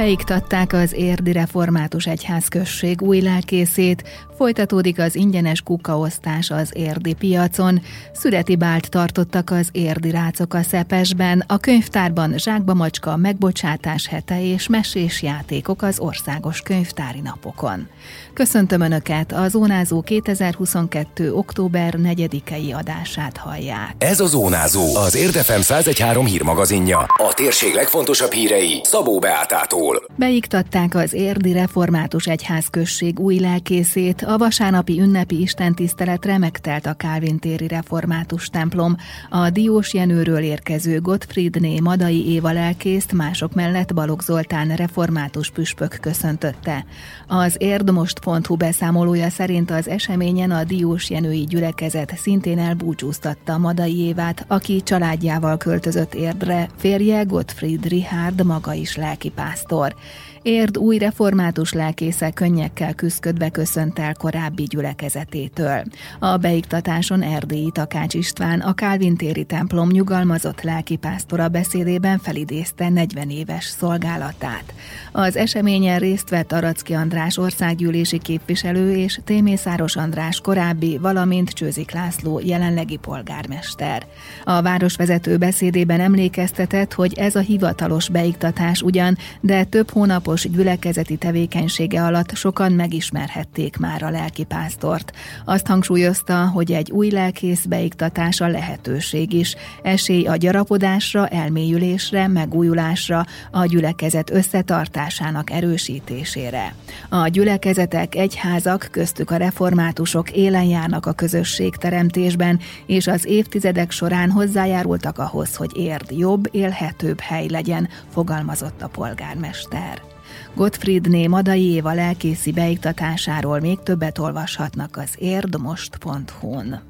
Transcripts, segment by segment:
Beiktatták az Érdi Református Egyházközség új lelkészét, folytatódik az ingyenes kukaosztás az érdi piacon, születi bált tartottak az érdi rácok a Szepesben, a könyvtárban zsákba macska, megbocsátás hete és mesés játékok az országos könyvtári napokon. Köszöntöm Önöket, a Zónázó 2022. október 4-i adását hallják. Ez a Zónázó, az Érdefem 1013 hírmagazinja. A térség legfontosabb hírei Szabó Beátától. Beiktatták az Érdi Református Egyházközség új lelkészét, a vasárnapi ünnepi istentiszteletre megtelt a Kálvin téri református templom. A Diós Jenőről érkező Gottfriedné Madai Éva lelkészt mások mellett Balogh Zoltán református püspök köszöntötte. Az érdmost.hu beszámolója szerint az eseményen a Diós Jenői gyülekezet szintén elbúcsúztatta Madai Évát, aki családjával költözött érdre, férje Gottfried Richard maga is lelkipásztor. और Érd új református lelkésze könnyekkel küzdködve köszönt el korábbi gyülekezetétől. A beiktatáson Erdélyi Takács István, a Kálvin téri templom nyugalmazott lelkipásztora beszédében felidézte 40 éves szolgálatát. Az eseményen részt vett Aracki András országgyűlési képviselő és Témészáros András korábbi, valamint Csőzik László jelenlegi polgármester. A városvezető beszédében emlékeztetett, hogy ez a hivatalos beiktatás ugyan, de több hónap hónapos gyülekezeti tevékenysége alatt sokan megismerhették már a lelkipásztort. Azt hangsúlyozta, hogy egy új lelkész beiktatása lehetőség is, esély a gyarapodásra, elmélyülésre, megújulásra, a gyülekezet összetartásának erősítésére. A gyülekezetek, egyházak, köztük a reformátusok élen járnak a közösség teremtésben, és az évtizedek során hozzájárultak ahhoz, hogy érd jobb, élhetőbb hely legyen, fogalmazott a polgármester. Gottfriedné Madai Éva lelkészi beiktatásáról még többet olvashatnak az érdmost.hu-n.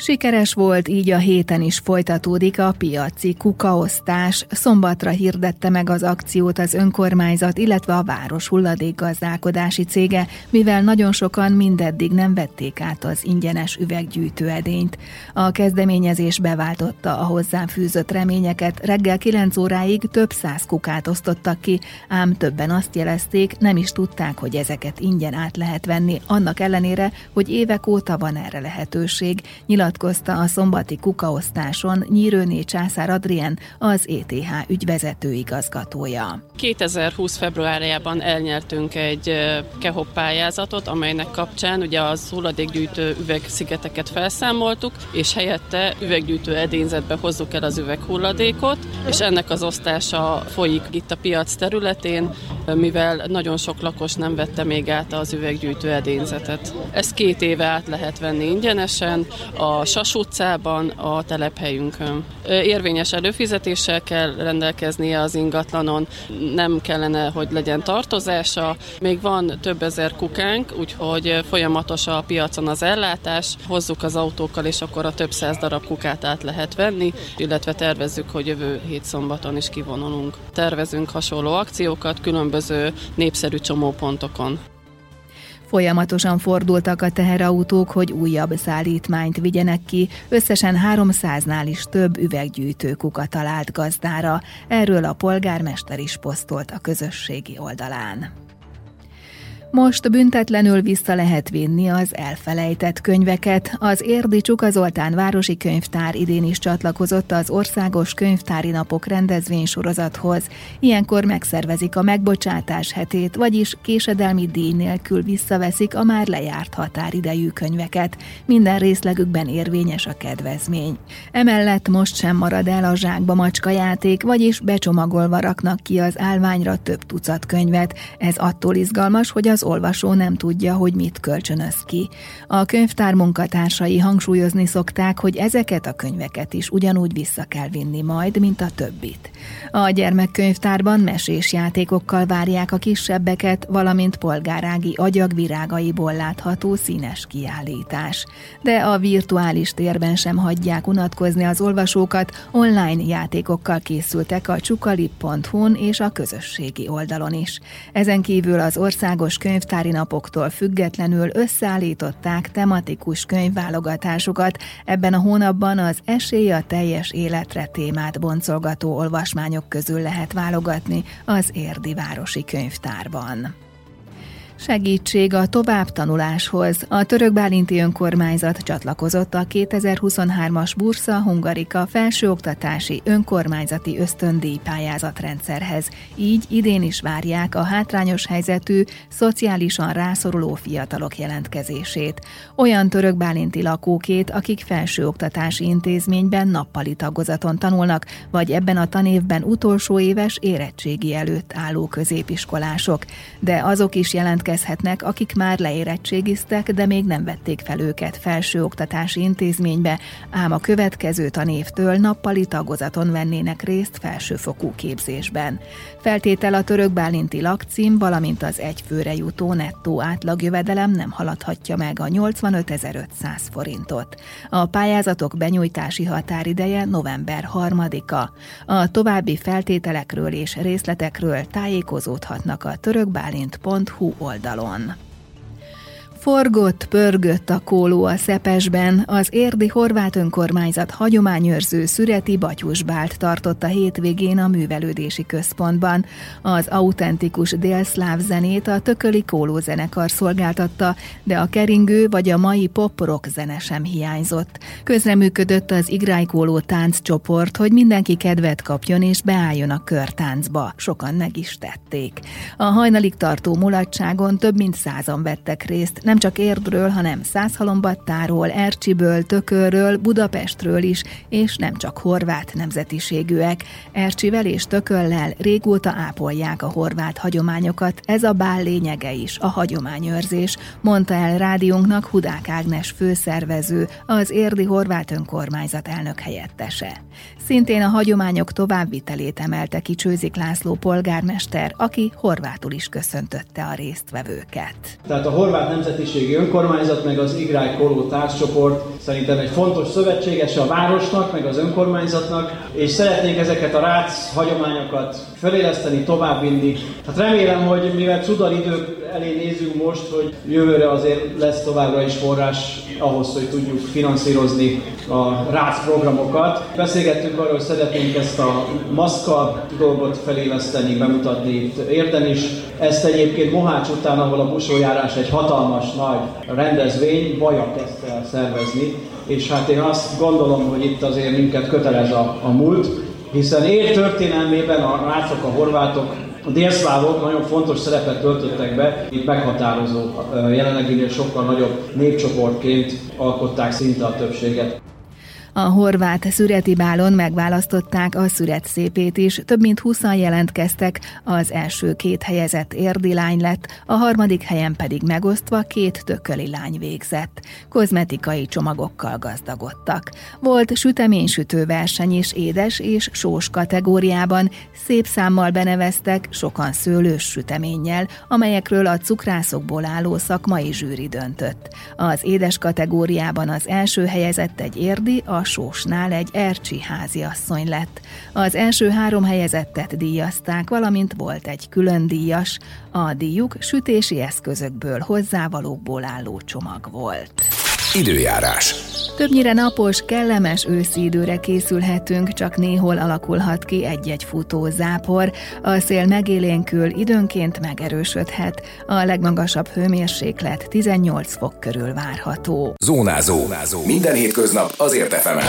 Sikeres volt, így a héten is folytatódik a piaci kukaosztás. Szombatra hirdette meg az akciót az önkormányzat, illetve a város hulladékgazdálkodási cége, mivel nagyon sokan mindeddig nem vették át az ingyenes üveggyűjtő edényt. A kezdeményezés beváltotta a hozzám fűzött reményeket, reggel 9 óráig több száz kukát osztottak ki, ám többen azt jelezték, nem is tudták, hogy ezeket ingyen át lehet venni, annak ellenére, hogy évek óta van erre lehetőség. Nyilat nyilatkozta a szombati kukaosztáson Nyírőné Császár Adrien, az ETH ügyvezető igazgatója. 2020. februárjában elnyertünk egy KEHOP pályázatot, amelynek kapcsán ugye az hulladékgyűjtő üvegszigeteket felszámoltuk, és helyette üveggyűjtő edényzetbe hozzuk el az üveghulladékot, és ennek az osztása folyik itt a piac területén, mivel nagyon sok lakos nem vette még át az üveggyűjtő edényzetet. Ezt két éve át lehet venni ingyenesen, a a Sas utcában, a telephelyünkön. Érvényes előfizetéssel kell rendelkeznie az ingatlanon, nem kellene, hogy legyen tartozása. Még van több ezer kukánk, úgyhogy folyamatos a piacon az ellátás, hozzuk az autókkal, és akkor a több száz darab kukát át lehet venni, illetve tervezzük, hogy jövő hét szombaton is kivonulunk. Tervezünk hasonló akciókat különböző népszerű csomópontokon. Folyamatosan fordultak a teherautók, hogy újabb szállítmányt vigyenek ki, összesen 300-nál is több üveggyűjtő kuka talált gazdára. Erről a polgármester is posztolt a közösségi oldalán. Most büntetlenül vissza lehet vinni az elfelejtett könyveket. Az Érdi Csuka Zoltán Városi Könyvtár idén is csatlakozott az Országos Könyvtári Napok rendezvénysorozathoz. Ilyenkor megszervezik a megbocsátás hetét, vagyis késedelmi díj nélkül visszaveszik a már lejárt határidejű könyveket. Minden részlegükben érvényes a kedvezmény. Emellett most sem marad el a zsákba macska játék, vagyis becsomagolva raknak ki az állványra több tucat könyvet. Ez attól izgalmas, hogy az az olvasó nem tudja, hogy mit kölcsönöz ki. A könyvtár munkatársai hangsúlyozni szokták, hogy ezeket a könyveket is ugyanúgy vissza kell vinni majd, mint a többit. A gyermekkönyvtárban mesés játékokkal várják a kisebbeket, valamint polgárági agyagvirágaiból látható színes kiállítás. De a virtuális térben sem hagyják unatkozni az olvasókat, online játékokkal készültek a csukalip.hu-n és a közösségi oldalon is. Ezen kívül az országos könyvtári napoktól függetlenül összeállították tematikus könyvválogatásukat. Ebben a hónapban az Esély a teljes életre témát boncolgató olvasmányok közül lehet válogatni az Érdi Városi Könyvtárban. Segítség a továbbtanuláshoz. A török bálinti önkormányzat csatlakozott a 2023-as Bursa Hungarika felsőoktatási önkormányzati ösztöndíj pályázatrendszerhez. Így idén is várják a hátrányos helyzetű, szociálisan rászoruló fiatalok jelentkezését. Olyan török bálinti lakókét, akik felsőoktatási intézményben nappali tagozaton tanulnak, vagy ebben a tanévben utolsó éves érettségi előtt álló középiskolások. De azok is jelentkeznek jelentkezhetnek, akik már leérettségiztek, de még nem vették fel őket felsőoktatási intézménybe, ám a következő tanévtől nappali tagozaton vennének részt felsőfokú képzésben. Feltétel a török bálinti lakcím, valamint az egyfőre jutó nettó átlagjövedelem nem haladhatja meg a 85.500 forintot. A pályázatok benyújtási határideje november 3-a. A további feltételekről és részletekről tájékozódhatnak a törökbálint.hu oldalon oldalon. Forgott, pörgött a kóló a Szepesben, az érdi horvát önkormányzat hagyományőrző Szüreti Batyusbált tartott a hétvégén a művelődési központban. Az autentikus délszláv zenét a Tököli Kóló zenekar szolgáltatta, de a keringő vagy a mai pop-rock zene sem hiányzott. Közreműködött az Igrály Kóló tánccsoport, hogy mindenki kedvet kapjon és beálljon a körtáncba. Sokan meg is tették. A hajnalig tartó mulatságon több mint százan vettek részt, nem csak Érdről, hanem Százhalombattáról, Ercsiből, Tökörről, Budapestről is, és nem csak horvát nemzetiségűek. Ercsivel és Tököllel régóta ápolják a horvát hagyományokat, ez a bál lényege is, a hagyományőrzés, mondta el rádiónknak Hudák Ágnes főszervező, az érdi horvát önkormányzat elnök helyettese. Szintén a hagyományok továbbvitelét emelte ki Csőzik László polgármester, aki horvátul is köszöntötte a résztvevőket. Tehát a horvát nemzetiségi önkormányzat meg az Igrály Koló társcsoport szerintem egy fontos szövetséges a városnak, meg az önkormányzatnak, és szeretnénk ezeket a rác hagyományokat feléleszteni, továbbvinni. Hát remélem, hogy mivel cudar idők elé nézünk most, hogy jövőre azért lesz továbbra is forrás ahhoz, hogy tudjuk finanszírozni a rác programokat. Beszélgettünk arról, hogy szeretnénk ezt a maszka dolgot feléleszteni, bemutatni itt érden is. Ezt egyébként Mohács után, ahol a busójárás egy hatalmas nagy rendezvény, Baja kezdte el szervezni, és hát én azt gondolom, hogy itt azért minket kötelez a, a múlt, hiszen ér történelmében a rácok, a horvátok a délszlávok nagyon fontos szerepet töltöttek be, itt meghatározó, jelenleginél sokkal nagyobb népcsoportként alkották szinte a többséget. A horvát szüreti bálon megválasztották a szüret szépét is, több mint 20 jelentkeztek, az első két helyezett érdi lány lett, a harmadik helyen pedig megosztva két tököli lány végzett. Kozmetikai csomagokkal gazdagodtak. Volt süteménysütő verseny is édes és sós kategóriában, szép számmal beneveztek, sokan szőlős süteménnyel, amelyekről a cukrászokból álló szakmai zsűri döntött. Az édes kategóriában az első helyezett egy érdi, a sósnál egy ercsi háziasszony lett. Az első három helyezettet díjazták, valamint volt egy külön díjas. A díjuk sütési eszközökből, hozzávalókból álló csomag volt. Időjárás. Többnyire napos, kellemes őszi időre készülhetünk, csak néhol alakulhat ki egy-egy futó zápor. A szél megélénkül, időnként megerősödhet. A legmagasabb hőmérséklet 18 fok körül várható. Zónázó. Zónázó. Minden hétköznap azért efemen.